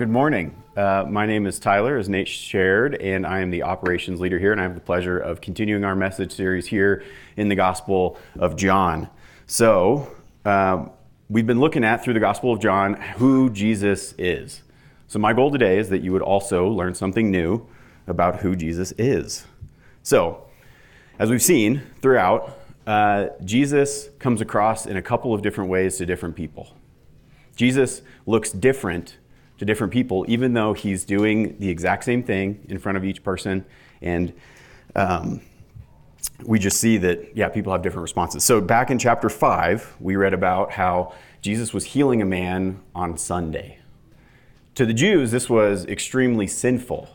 Good morning. Uh, my name is Tyler, as Nate shared, and I am the operations leader here, and I have the pleasure of continuing our message series here in the Gospel of John. So, um, we've been looking at through the Gospel of John who Jesus is. So, my goal today is that you would also learn something new about who Jesus is. So, as we've seen throughout, uh, Jesus comes across in a couple of different ways to different people. Jesus looks different to different people, even though he's doing the exact same thing in front of each person. And um, we just see that, yeah, people have different responses. So back in chapter 5, we read about how Jesus was healing a man on Sunday. To the Jews, this was extremely sinful.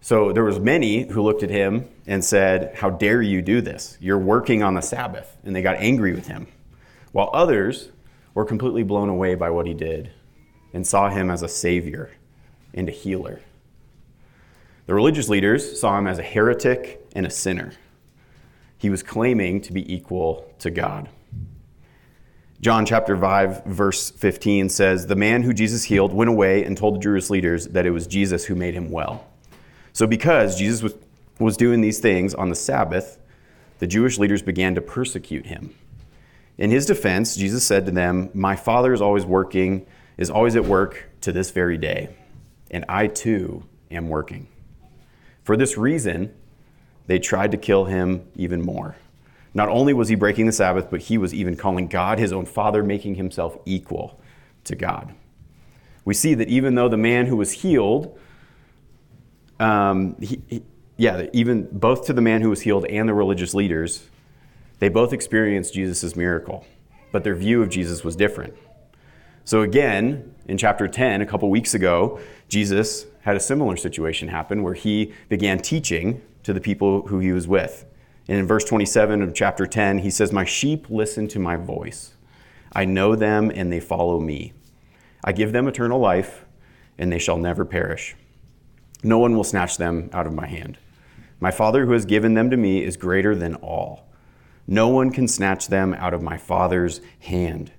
So there was many who looked at him and said, "How dare you do this? You're working on the Sabbath." And they got angry with him. While others were completely blown away by what he did and saw him as a savior and a healer. The religious leaders saw him as a heretic and a sinner. He was claiming to be equal to God. John chapter 5 verse 15 says, "The man who Jesus healed went away and told the Jewish leaders that it was Jesus who made him well." So because Jesus was, was doing these things on the Sabbath, the Jewish leaders began to persecute him. In his defense, Jesus said to them, "My Father is always working is always at work to this very day, and I too am working. For this reason, they tried to kill him even more. Not only was he breaking the Sabbath, but he was even calling God his own Father, making himself equal to God. We see that even though the man who was healed, um, he, he, yeah, even both to the man who was healed and the religious leaders, they both experienced Jesus' miracle, but their view of Jesus was different. So, again, in chapter 10, a couple weeks ago, Jesus had a similar situation happen where he began teaching to the people who he was with. And in verse 27 of chapter 10, he says, My sheep listen to my voice. I know them and they follow me. I give them eternal life and they shall never perish. No one will snatch them out of my hand. My Father who has given them to me is greater than all. No one can snatch them out of my Father's hand.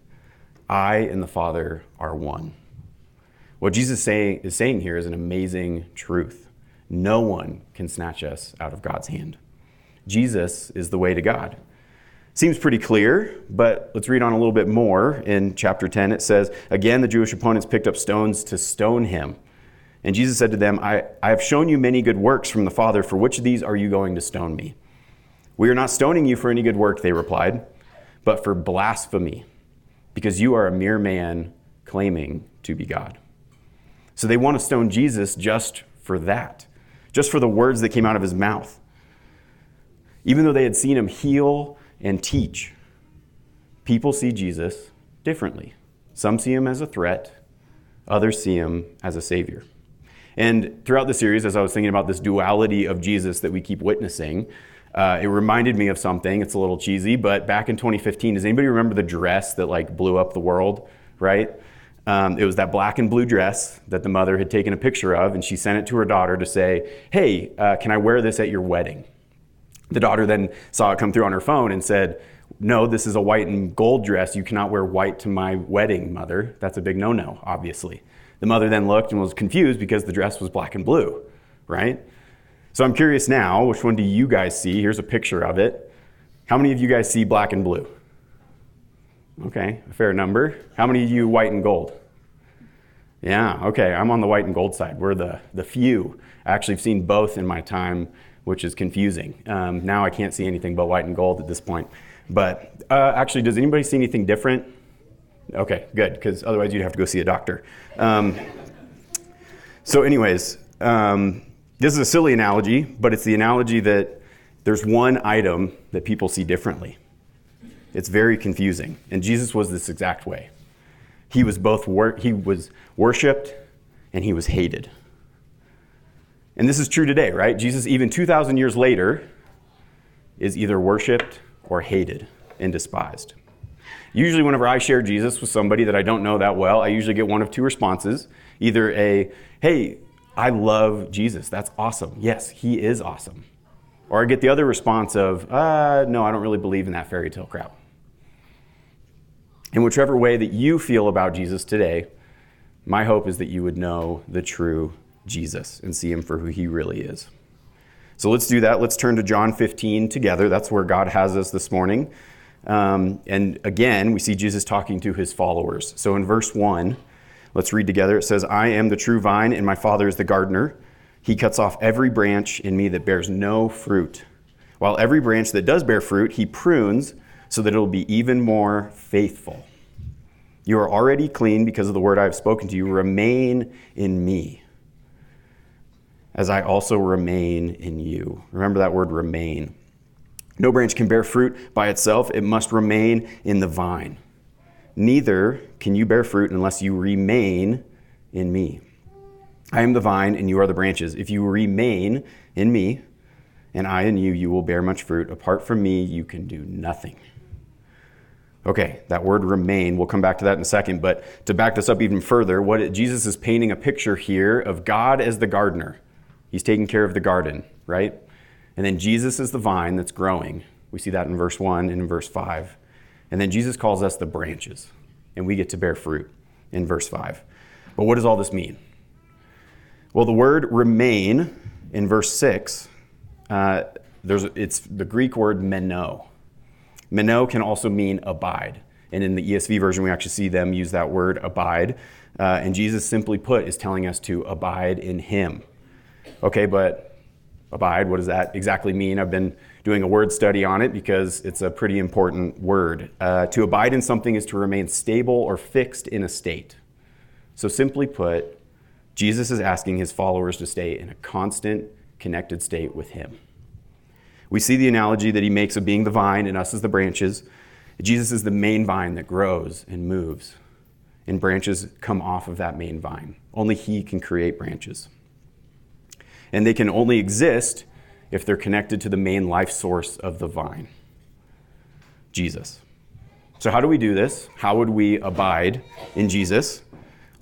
I and the Father are one. What Jesus say, is saying here is an amazing truth. No one can snatch us out of God's hand. Jesus is the way to God. Seems pretty clear, but let's read on a little bit more. In chapter 10, it says, Again, the Jewish opponents picked up stones to stone him. And Jesus said to them, I, I have shown you many good works from the Father. For which of these are you going to stone me? We are not stoning you for any good work, they replied, but for blasphemy because you are a mere man claiming to be God. So they want to stone Jesus just for that, just for the words that came out of his mouth. Even though they had seen him heal and teach, people see Jesus differently. Some see him as a threat, others see him as a savior. And throughout the series, as I was thinking about this duality of Jesus that we keep witnessing, uh, it reminded me of something. It's a little cheesy, but back in 2015, does anybody remember the dress that like blew up the world? Right? Um, it was that black and blue dress that the mother had taken a picture of, and she sent it to her daughter to say, "Hey, uh, can I wear this at your wedding?" The daughter then saw it come through on her phone and said, "No, this is a white and gold dress. You cannot wear white to my wedding, mother. That's a big no-no, obviously." The mother then looked and was confused because the dress was black and blue, right? So I'm curious now, which one do you guys see? Here's a picture of it. How many of you guys see black and blue? Okay, a fair number. How many of you white and gold? Yeah, okay, I'm on the white and gold side. We're the, the few. I actually have seen both in my time, which is confusing. Um, now I can't see anything but white and gold at this point. But uh, actually, does anybody see anything different? Okay, good, because otherwise you'd have to go see a doctor. Um, so, anyways, um, this is a silly analogy, but it's the analogy that there's one item that people see differently. It's very confusing. And Jesus was this exact way. He was both wor- he was worshiped and he was hated. And this is true today, right? Jesus, even 2,000 years later, is either worshiped or hated and despised. Usually, whenever I share Jesus with somebody that I don't know that well, I usually get one of two responses either a, hey, I love Jesus. That's awesome. Yes, he is awesome. Or I get the other response of, uh, no, I don't really believe in that fairy tale crap. In whichever way that you feel about Jesus today, my hope is that you would know the true Jesus and see him for who he really is. So let's do that. Let's turn to John 15 together. That's where God has us this morning. Um, and again, we see Jesus talking to his followers. So in verse 1, let's read together. It says, I am the true vine, and my Father is the gardener. He cuts off every branch in me that bears no fruit, while every branch that does bear fruit, he prunes so that it will be even more faithful. You are already clean because of the word I have spoken to you. Remain in me, as I also remain in you. Remember that word remain. No branch can bear fruit by itself, it must remain in the vine. Neither can you bear fruit unless you remain in me. I am the vine, and you are the branches. If you remain in me, and I in you, you will bear much fruit. Apart from me, you can do nothing. Okay, that word remain, we'll come back to that in a second, but to back this up even further, what Jesus is painting a picture here of God as the gardener. He's taking care of the garden, right? And then Jesus is the vine that's growing. We see that in verse 1 and in verse 5. And then Jesus calls us the branches, and we get to bear fruit in verse 5. But what does all this mean? Well, the word remain in verse 6, uh, there's, it's the Greek word meno. Meno can also mean abide. And in the ESV version, we actually see them use that word abide. Uh, and Jesus, simply put, is telling us to abide in Him. Okay, but abide, what does that exactly mean? I've been doing a word study on it because it's a pretty important word. Uh, to abide in something is to remain stable or fixed in a state. So, simply put, Jesus is asking his followers to stay in a constant, connected state with Him. We see the analogy that he makes of being the vine and us as the branches. Jesus is the main vine that grows and moves, and branches come off of that main vine. Only he can create branches. And they can only exist if they're connected to the main life source of the vine Jesus. So, how do we do this? How would we abide in Jesus?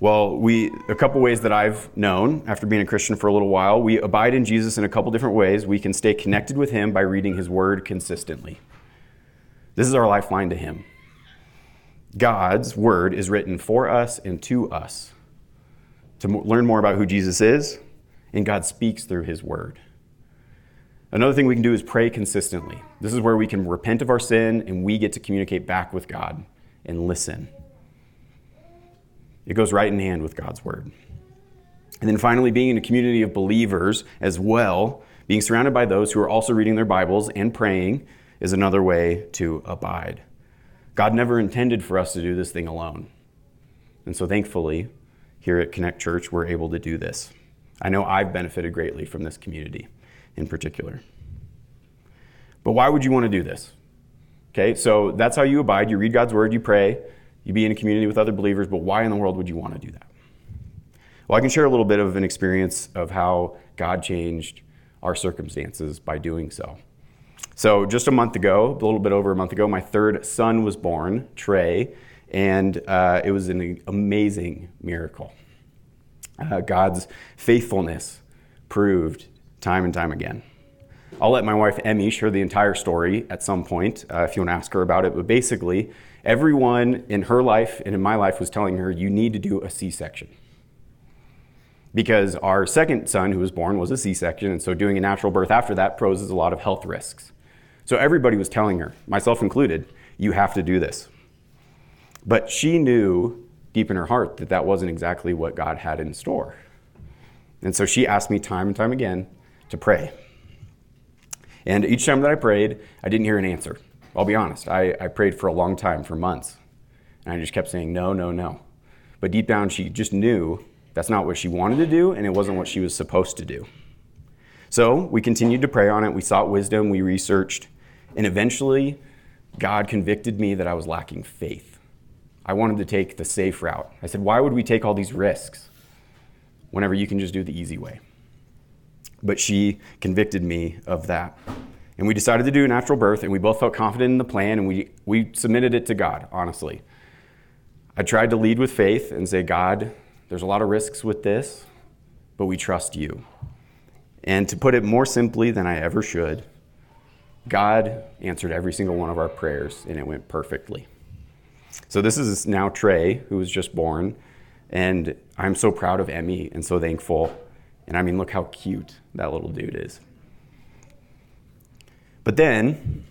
Well, we a couple ways that I've known after being a Christian for a little while, we abide in Jesus in a couple different ways. We can stay connected with him by reading his word consistently. This is our lifeline to him. God's word is written for us and to us to learn more about who Jesus is, and God speaks through his word. Another thing we can do is pray consistently. This is where we can repent of our sin and we get to communicate back with God and listen. It goes right in hand with God's word. And then finally, being in a community of believers as well, being surrounded by those who are also reading their Bibles and praying is another way to abide. God never intended for us to do this thing alone. And so thankfully, here at Connect Church, we're able to do this. I know I've benefited greatly from this community in particular. But why would you want to do this? Okay, so that's how you abide. You read God's word, you pray, you be in a community with other believers, but why in the world would you want to do that? Well, I can share a little bit of an experience of how God changed our circumstances by doing so. So, just a month ago, a little bit over a month ago, my third son was born, Trey, and uh, it was an amazing miracle. Uh, God's faithfulness proved time and time again. I'll let my wife Emmy share the entire story at some point uh, if you want to ask her about it. But basically, everyone in her life and in my life was telling her, you need to do a C section. Because our second son, who was born, was a C section, and so doing a natural birth after that poses a lot of health risks. So everybody was telling her, myself included, you have to do this. But she knew deep in her heart that that wasn't exactly what God had in store. And so she asked me time and time again to pray. And each time that I prayed, I didn't hear an answer. I'll be honest, I, I prayed for a long time, for months. And I just kept saying, no, no, no. But deep down, she just knew that's not what she wanted to do, and it wasn't what she was supposed to do. So we continued to pray on it. We sought wisdom, we researched, and eventually, God convicted me that I was lacking faith. I wanted to take the safe route. I said, why would we take all these risks whenever you can just do the easy way? But she convicted me of that. And we decided to do a natural birth, and we both felt confident in the plan, and we, we submitted it to God, honestly. I tried to lead with faith and say, God, there's a lot of risks with this, but we trust you. And to put it more simply than I ever should, God answered every single one of our prayers, and it went perfectly. So this is now Trey, who was just born, and I'm so proud of Emmy and so thankful. And I mean, look how cute that little dude is. But then,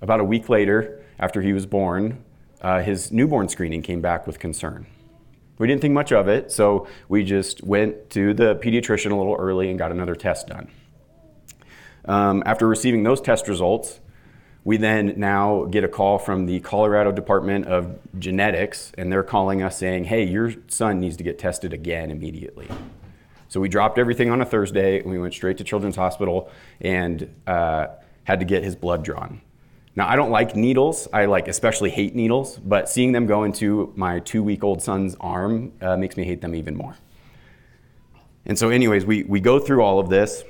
about a week later, after he was born, uh, his newborn screening came back with concern. We didn't think much of it, so we just went to the pediatrician a little early and got another test done. Um, after receiving those test results, we then now get a call from the Colorado Department of Genetics, and they're calling us saying, hey, your son needs to get tested again immediately. So we dropped everything on a Thursday, and we went straight to Children's Hospital and uh, had to get his blood drawn. Now, I don't like needles. I like especially hate needles, but seeing them go into my two week old son's arm uh, makes me hate them even more. And so, anyways, we, we go through all of this,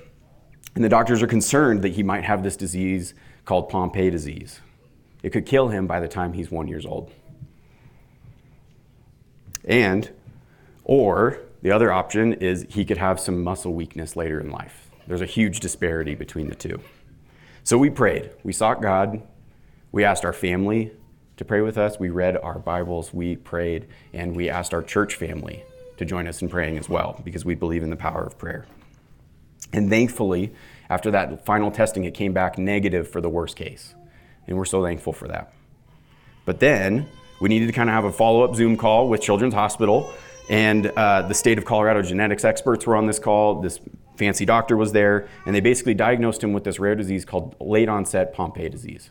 and the doctors are concerned that he might have this disease called Pompe disease. It could kill him by the time he's one years old. And, or the other option is he could have some muscle weakness later in life. There's a huge disparity between the two. So we prayed. We sought God. We asked our family to pray with us. We read our Bibles. We prayed. And we asked our church family to join us in praying as well because we believe in the power of prayer. And thankfully, after that final testing, it came back negative for the worst case. And we're so thankful for that. But then we needed to kind of have a follow up Zoom call with Children's Hospital. And uh, the state of Colorado genetics experts were on this call. This fancy doctor was there. And they basically diagnosed him with this rare disease called late onset Pompe disease.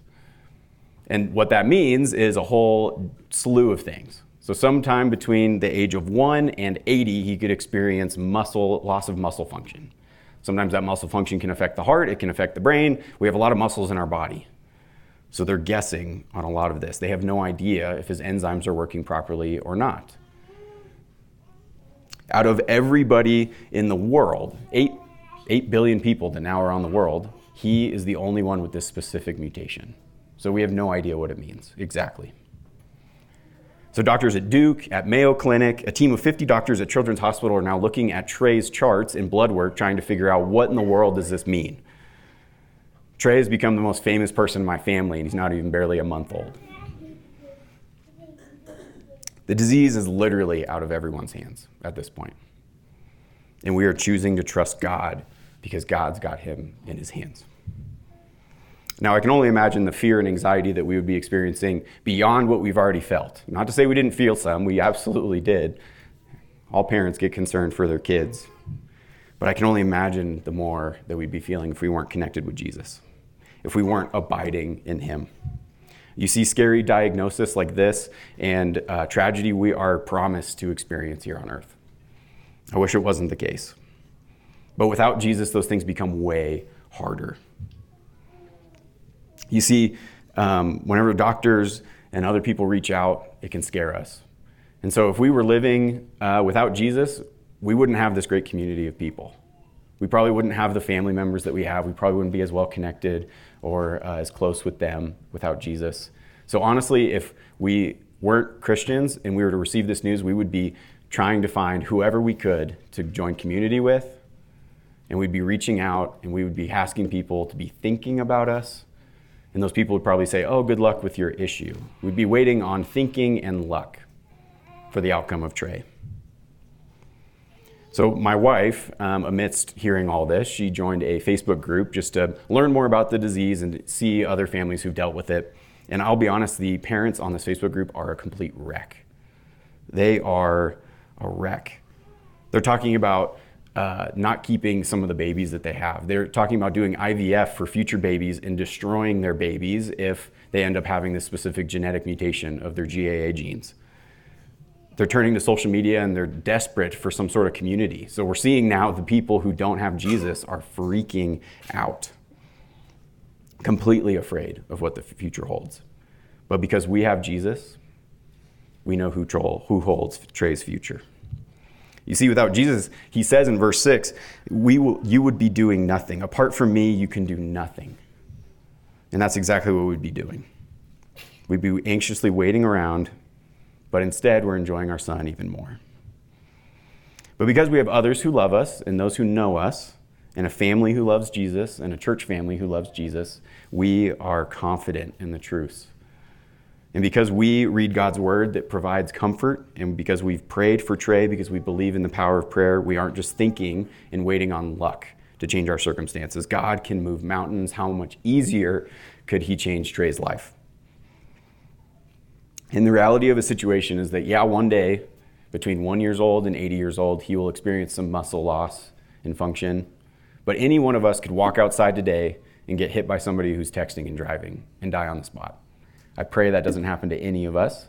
And what that means is a whole slew of things. So, sometime between the age of 1 and 80, he could experience muscle loss of muscle function. Sometimes that muscle function can affect the heart, it can affect the brain. We have a lot of muscles in our body. So they're guessing on a lot of this. They have no idea if his enzymes are working properly or not. Out of everybody in the world, 8, 8 billion people that now are on the world, he is the only one with this specific mutation. So we have no idea what it means exactly. So, doctors at Duke, at Mayo Clinic, a team of 50 doctors at Children's Hospital are now looking at Trey's charts and blood work, trying to figure out what in the world does this mean. Trey has become the most famous person in my family, and he's not even barely a month old. The disease is literally out of everyone's hands at this point. And we are choosing to trust God because God's got him in his hands. Now, I can only imagine the fear and anxiety that we would be experiencing beyond what we've already felt. Not to say we didn't feel some, we absolutely did. All parents get concerned for their kids. But I can only imagine the more that we'd be feeling if we weren't connected with Jesus, if we weren't abiding in Him. You see scary diagnosis like this and uh, tragedy we are promised to experience here on earth. I wish it wasn't the case. But without Jesus, those things become way harder. You see, um, whenever doctors and other people reach out, it can scare us. And so, if we were living uh, without Jesus, we wouldn't have this great community of people. We probably wouldn't have the family members that we have. We probably wouldn't be as well connected or uh, as close with them without Jesus. So, honestly, if we weren't Christians and we were to receive this news, we would be trying to find whoever we could to join community with. And we'd be reaching out and we would be asking people to be thinking about us and those people would probably say, Oh, good luck with your issue. We'd be waiting on thinking and luck for the outcome of Trey. So, my wife, um, amidst hearing all this, she joined a Facebook group just to learn more about the disease and see other families who've dealt with it. And I'll be honest, the parents on this Facebook group are a complete wreck. They are a wreck. They're talking about uh, not keeping some of the babies that they have. They're talking about doing IVF for future babies and destroying their babies if they end up having this specific genetic mutation of their GAA genes. They're turning to social media and they're desperate for some sort of community. So we're seeing now the people who don't have Jesus are freaking out, completely afraid of what the future holds. But because we have Jesus, we know who, troll, who holds Trey's future. You see, without Jesus, he says in verse 6, we will, you would be doing nothing. Apart from me, you can do nothing. And that's exactly what we'd be doing. We'd be anxiously waiting around, but instead, we're enjoying our son even more. But because we have others who love us and those who know us, and a family who loves Jesus, and a church family who loves Jesus, we are confident in the truth. and because we read God's word that provides comfort, and because we've prayed for Trey, because we believe in the power of prayer, we aren't just thinking and waiting on luck to change our circumstances. God can move mountains. How much easier could He change Trey's life? And the reality of a situation is that, yeah, one day, between one years old and 80 years old, he will experience some muscle loss and function. But any one of us could walk outside today and get hit by somebody who's texting and driving and die on the spot. I pray that doesn't happen to any of us,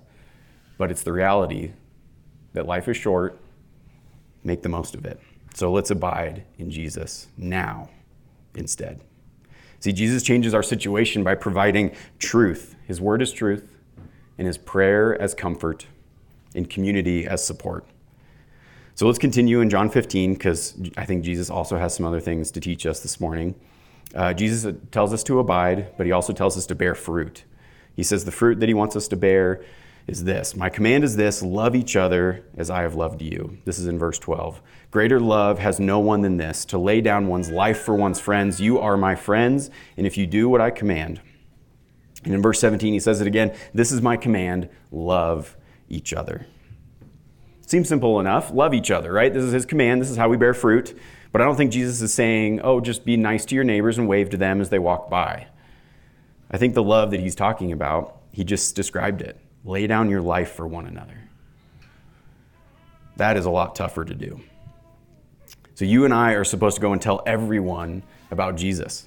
but it's the reality that life is short. Make the most of it. So let's abide in Jesus now instead. See, Jesus changes our situation by providing truth. His word is truth, and his prayer as comfort, in community as support. So let's continue in John 15 because I think Jesus also has some other things to teach us this morning. Uh, Jesus tells us to abide, but he also tells us to bear fruit. He says the fruit that he wants us to bear is this My command is this love each other as I have loved you. This is in verse 12. Greater love has no one than this to lay down one's life for one's friends. You are my friends, and if you do what I command. And in verse 17, he says it again This is my command love each other. Seems simple enough. Love each other, right? This is his command. This is how we bear fruit. But I don't think Jesus is saying, oh, just be nice to your neighbors and wave to them as they walk by. I think the love that he's talking about, he just described it. Lay down your life for one another. That is a lot tougher to do. So you and I are supposed to go and tell everyone about Jesus.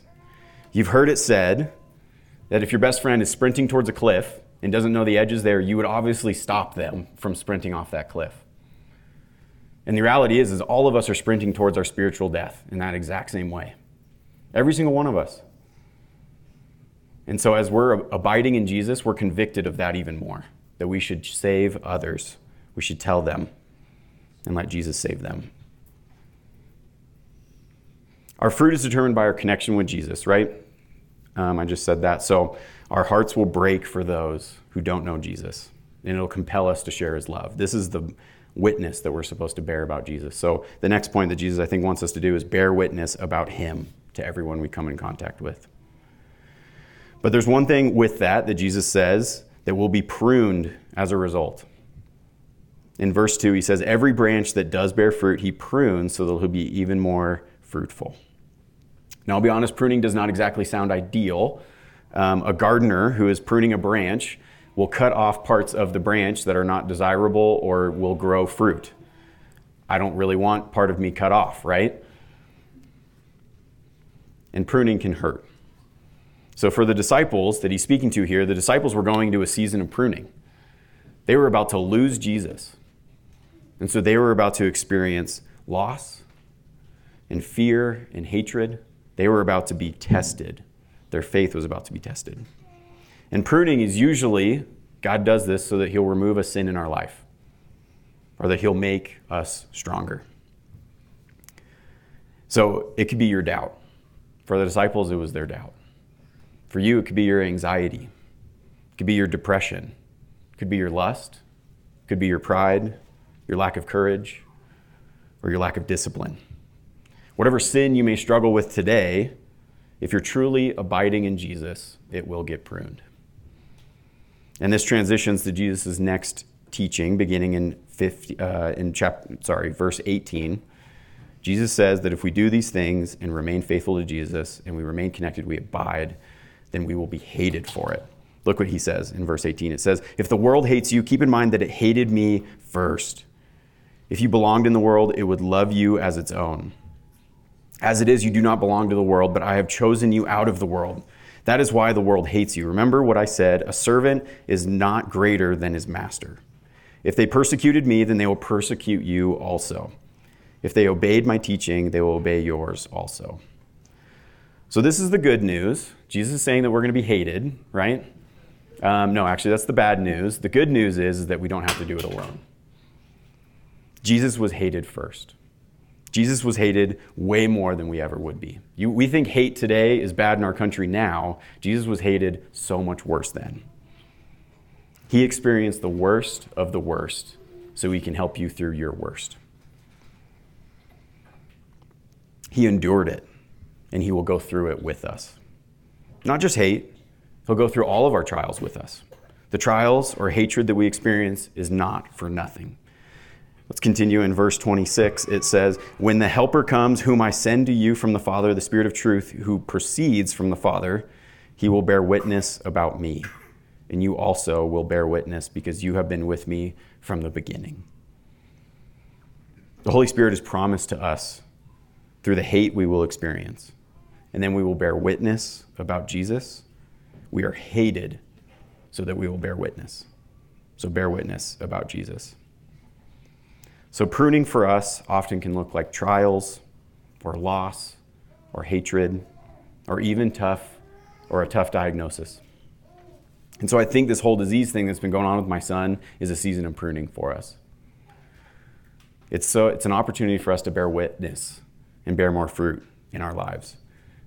You've heard it said that if your best friend is sprinting towards a cliff and doesn't know the edges there, you would obviously stop them from sprinting off that cliff. And the reality is, is all of us are sprinting towards our spiritual death in that exact same way. Every single one of us. And so, as we're abiding in Jesus, we're convicted of that even more that we should save others. We should tell them and let Jesus save them. Our fruit is determined by our connection with Jesus, right? Um, I just said that. So, our hearts will break for those who don't know Jesus, and it'll compel us to share his love. This is the witness that we're supposed to bear about Jesus. So, the next point that Jesus, I think, wants us to do is bear witness about him to everyone we come in contact with. But there's one thing with that that Jesus says that will be pruned as a result. In verse 2, he says, Every branch that does bear fruit, he prunes so that it'll be even more fruitful. Now, I'll be honest, pruning does not exactly sound ideal. Um, a gardener who is pruning a branch will cut off parts of the branch that are not desirable or will grow fruit. I don't really want part of me cut off, right? And pruning can hurt. So, for the disciples that he's speaking to here, the disciples were going to a season of pruning. They were about to lose Jesus. And so they were about to experience loss and fear and hatred. They were about to be tested. Their faith was about to be tested. And pruning is usually, God does this so that He'll remove a sin in our life or that He'll make us stronger. So it could be your doubt. For the disciples, it was their doubt. For you, it could be your anxiety, it could be your depression, it could be your lust, it could be your pride, your lack of courage, or your lack of discipline. Whatever sin you may struggle with today, if you're truly abiding in Jesus, it will get pruned. And this transitions to Jesus' next teaching, beginning in 50, uh, in chapter, sorry, verse 18. Jesus says that if we do these things and remain faithful to Jesus and we remain connected, we abide then we will be hated for it. Look what he says in verse 18. It says, If the world hates you, keep in mind that it hated me first. If you belonged in the world, it would love you as its own. As it is, you do not belong to the world, but I have chosen you out of the world. That is why the world hates you. Remember what I said a servant is not greater than his master. If they persecuted me, then they will persecute you also. If they obeyed my teaching, they will obey yours also. So, this is the good news. Jesus is saying that we're going to be hated, right? Um, no, actually, that's the bad news. The good news is, is that we don't have to do it alone. Jesus was hated first. Jesus was hated way more than we ever would be. You, we think hate today is bad in our country now. Jesus was hated so much worse then. He experienced the worst of the worst so he can help you through your worst. He endured it, and he will go through it with us. Not just hate, he'll go through all of our trials with us. The trials or hatred that we experience is not for nothing. Let's continue in verse 26. It says, When the Helper comes, whom I send to you from the Father, the Spirit of truth, who proceeds from the Father, he will bear witness about me. And you also will bear witness because you have been with me from the beginning. The Holy Spirit is promised to us through the hate we will experience. And then we will bear witness about Jesus. We are hated so that we will bear witness. So bear witness about Jesus. So, pruning for us often can look like trials or loss or hatred or even tough or a tough diagnosis. And so, I think this whole disease thing that's been going on with my son is a season of pruning for us. It's, so, it's an opportunity for us to bear witness and bear more fruit in our lives.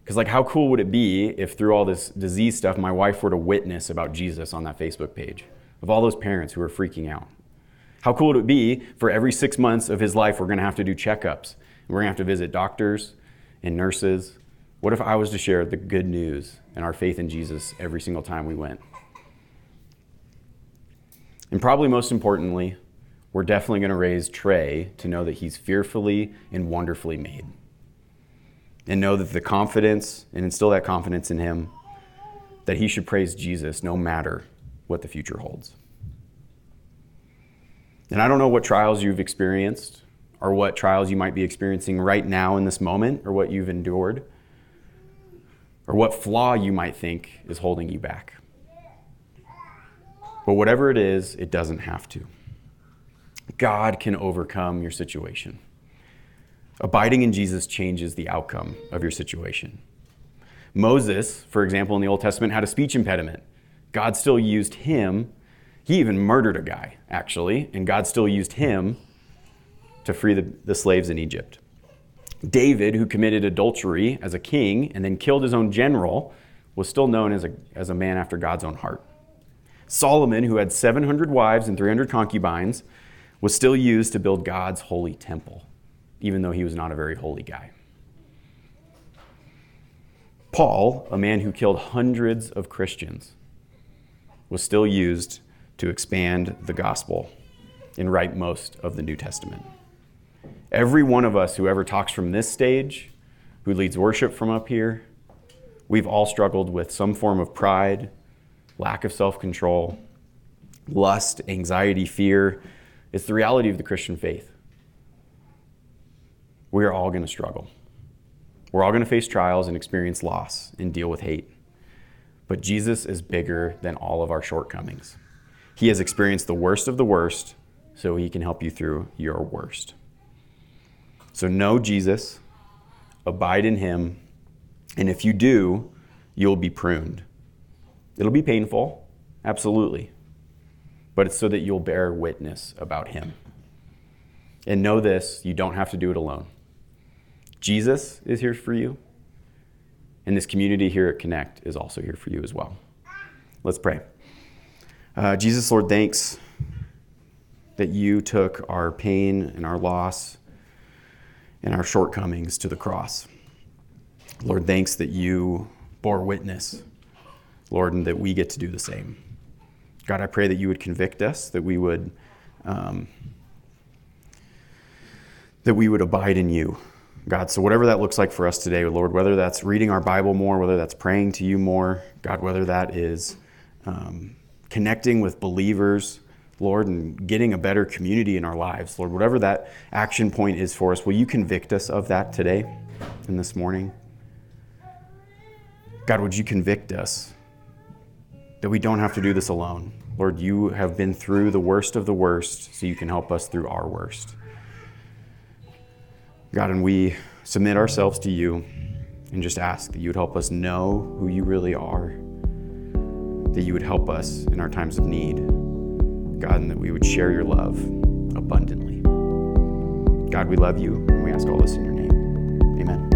Because, like, how cool would it be if through all this disease stuff, my wife were to witness about Jesus on that Facebook page of all those parents who are freaking out? How cool would it be for every six months of his life, we're going to have to do checkups. We're going to have to visit doctors and nurses. What if I was to share the good news and our faith in Jesus every single time we went? And probably most importantly, we're definitely going to raise Trey to know that he's fearfully and wonderfully made. And know that the confidence, and instill that confidence in him, that he should praise Jesus no matter what the future holds. And I don't know what trials you've experienced or what trials you might be experiencing right now in this moment or what you've endured or what flaw you might think is holding you back. But whatever it is, it doesn't have to. God can overcome your situation. Abiding in Jesus changes the outcome of your situation. Moses, for example, in the Old Testament, had a speech impediment. God still used him he even murdered a guy, actually, and God still used him to free the, the slaves in Egypt. David, who committed adultery as a king and then killed his own general, was still known as a, as a man after God's own heart. Solomon, who had 700 wives and 300 concubines, was still used to build God's holy temple, even though he was not a very holy guy. Paul, a man who killed hundreds of Christians, was still used to expand the gospel and write most of the New Testament. Every one of us who ever talks from this stage, who leads worship from up here, we've all struggled with some form of pride, lack of self control, lust, anxiety, fear. It's the reality of the Christian faith. We are all going to struggle. We're all going to face trials and experience loss and deal with hate. But Jesus is bigger than all of our shortcomings. He has experienced the worst of the worst, so he can help you through your worst. So know Jesus, abide in him, and if you do, you'll be pruned. It'll be painful, absolutely, but it's so that you'll bear witness about him. And know this you don't have to do it alone. Jesus is here for you, and this community here at Connect is also here for you as well. Let's pray. Uh, Jesus, Lord, thanks that you took our pain and our loss and our shortcomings to the cross. Lord, thanks that you bore witness, Lord, and that we get to do the same. God, I pray that you would convict us, that we would, um, that we would abide in you. God, so whatever that looks like for us today, Lord, whether that's reading our Bible more, whether that's praying to you more, God, whether that is um, connecting with believers, Lord, and getting a better community in our lives. Lord, whatever that action point is for us, will you convict us of that today and this morning? God, would you convict us that we don't have to do this alone? Lord, you have been through the worst of the worst, so you can help us through our worst. God, and we submit ourselves to you and just ask that you would help us know who you really are that you would help us in our times of need, God, and that we would share your love abundantly. God, we love you, and we ask all this in your name. Amen.